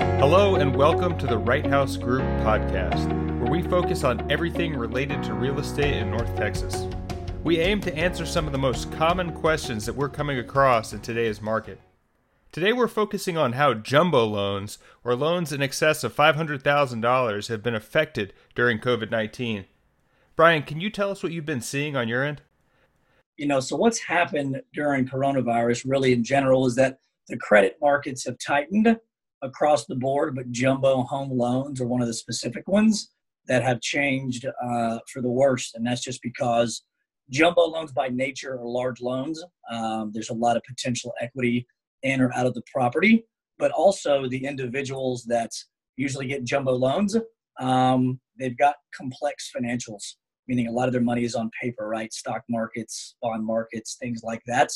Hello, and welcome to the Right House Group podcast, where we focus on everything related to real estate in North Texas. We aim to answer some of the most common questions that we're coming across in today's market. Today, we're focusing on how jumbo loans, or loans in excess of $500,000, have been affected during COVID 19. Brian, can you tell us what you've been seeing on your end? You know, so what's happened during coronavirus, really in general, is that the credit markets have tightened across the board, but jumbo home loans are one of the specific ones that have changed uh, for the worst. And that's just because jumbo loans by nature are large loans. Um, there's a lot of potential equity in or out of the property, but also the individuals that usually get jumbo loans, um, they've got complex financials, meaning a lot of their money is on paper, right? Stock markets, bond markets, things like that.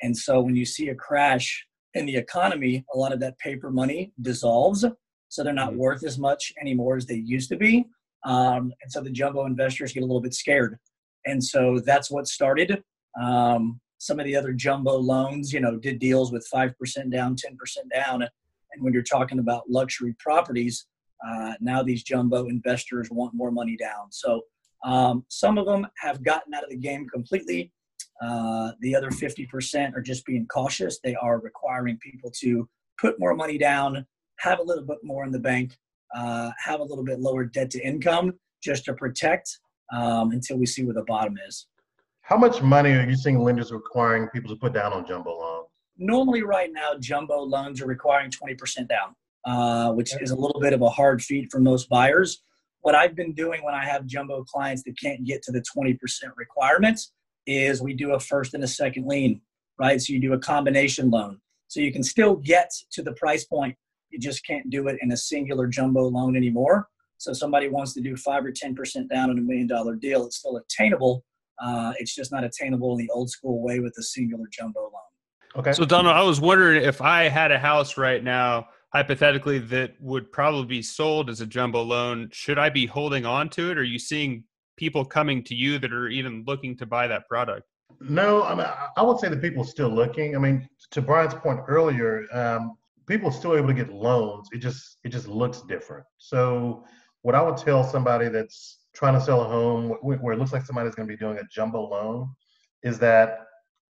And so when you see a crash in the economy, a lot of that paper money dissolves. So they're not mm-hmm. worth as much anymore as they used to be. Um, and so the jumbo investors get a little bit scared. And so that's what started. Um, some of the other jumbo loans, you know, did deals with 5% down, 10% down. And when you're talking about luxury properties, uh, now these jumbo investors want more money down. So um, some of them have gotten out of the game completely. Uh, the other 50% are just being cautious. They are requiring people to put more money down, have a little bit more in the bank, uh, have a little bit lower debt to income just to protect um, until we see where the bottom is. How much money are you seeing lenders requiring people to put down on jumbo loans? Normally, right now, jumbo loans are requiring 20% down, uh, which is a little bit of a hard feat for most buyers. What I've been doing when I have jumbo clients that can't get to the 20% requirements is we do a first and a second lien, right? So you do a combination loan. So you can still get to the price point. You just can't do it in a singular jumbo loan anymore. So somebody wants to do five or 10% down on a million dollar deal. It's still attainable. Uh, it's just not attainable in the old school way with a singular jumbo loan. Okay. So Donald, I was wondering if I had a house right now, hypothetically, that would probably be sold as a jumbo loan, should I be holding on to it? Or are you seeing people coming to you that are even looking to buy that product? No, I mean, I would say that people are still looking. I mean, to Brian's point earlier, um, people are still able to get loans. It just it just looks different. So, what I would tell somebody that's trying to sell a home where it looks like somebody's going to be doing a jumbo loan is that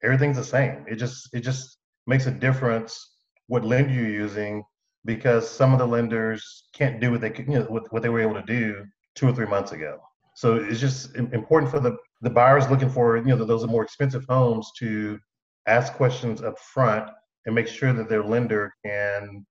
everything's the same. It just it just makes a difference what lender you're using because some of the lenders can't do what they you know what, what they were able to do two or three months ago. So it's just important for the, the buyers looking for, you know, those are more expensive homes to ask questions up front and make sure that their lender can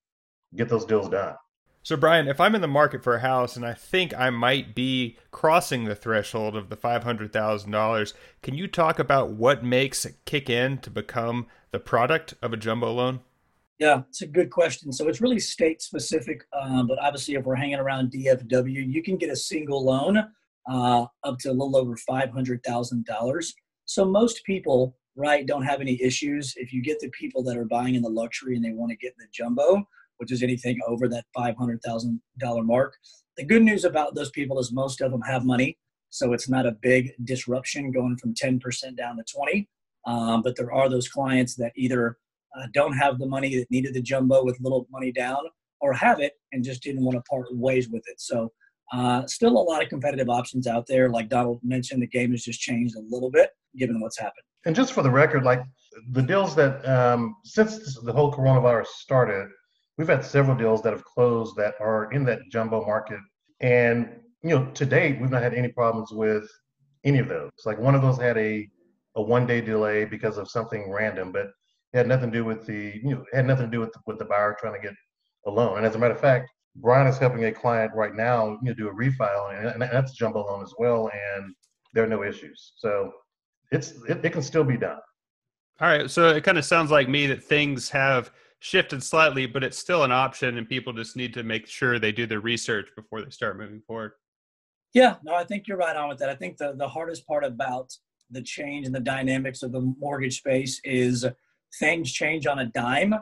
get those deals done. So, Brian, if I'm in the market for a house and I think I might be crossing the threshold of the $500,000, can you talk about what makes it kick in to become the product of a jumbo loan? Yeah, it's a good question. So it's really state specific, um, but obviously, if we're hanging around DFW, you can get a single loan uh, up to a little over $500,000. So most people, right, don't have any issues. If you get the people that are buying in the luxury and they want to get the jumbo, which is anything over that $500,000 mark, the good news about those people is most of them have money. So it's not a big disruption going from 10% down to 20. Um, but there are those clients that either uh, don't have the money that needed the jumbo with little money down or have it and just didn't want to part ways with it. So uh, still a lot of competitive options out there. Like Donald mentioned, the game has just changed a little bit given what's happened. And just for the record, like the deals that um, since the whole coronavirus started, we've had several deals that have closed that are in that jumbo market. And you know, to date, we've not had any problems with any of those. Like one of those had a a one day delay because of something random, but it had nothing to do with the you know had nothing to do with the, with the buyer trying to get a loan. And as a matter of fact, Brian is helping a client right now, you know, do a refi, and that's jumbo loan as well, and there are no issues. So it's it, it can still be done. All right, so it kind of sounds like me that things have shifted slightly, but it's still an option, and people just need to make sure they do their research before they start moving forward. Yeah, no, I think you're right on with that. I think the the hardest part about the change and the dynamics of the mortgage space is things change on a dime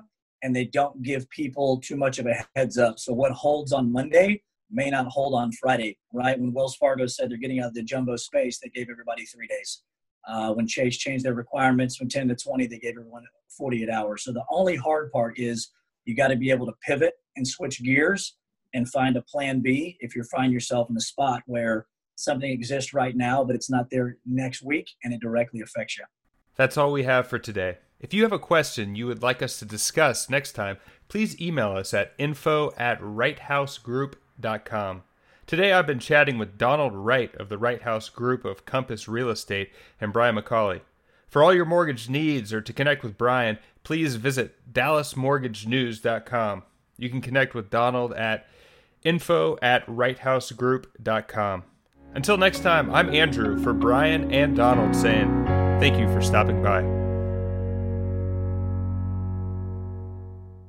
and they don't give people too much of a heads up. So what holds on Monday may not hold on Friday, right? When Wells Fargo said they're getting out of the jumbo space, they gave everybody three days. Uh, when Chase changed their requirements from 10 to 20, they gave everyone 48 hours. So the only hard part is you got to be able to pivot and switch gears and find a plan B if you find yourself in a spot where something exists right now, but it's not there next week and it directly affects you. That's all we have for today. If you have a question you would like us to discuss next time, please email us at info at righthouseGroup.com. Today I've been chatting with Donald Wright of the Wright House Group of Compass Real Estate and Brian McCauley. For all your mortgage needs or to connect with Brian, please visit dallasmortgagenews.com. You can connect with Donald at info at righthouseGroup.com. Until next time, I'm Andrew for Brian and Donald saying thank you for stopping by.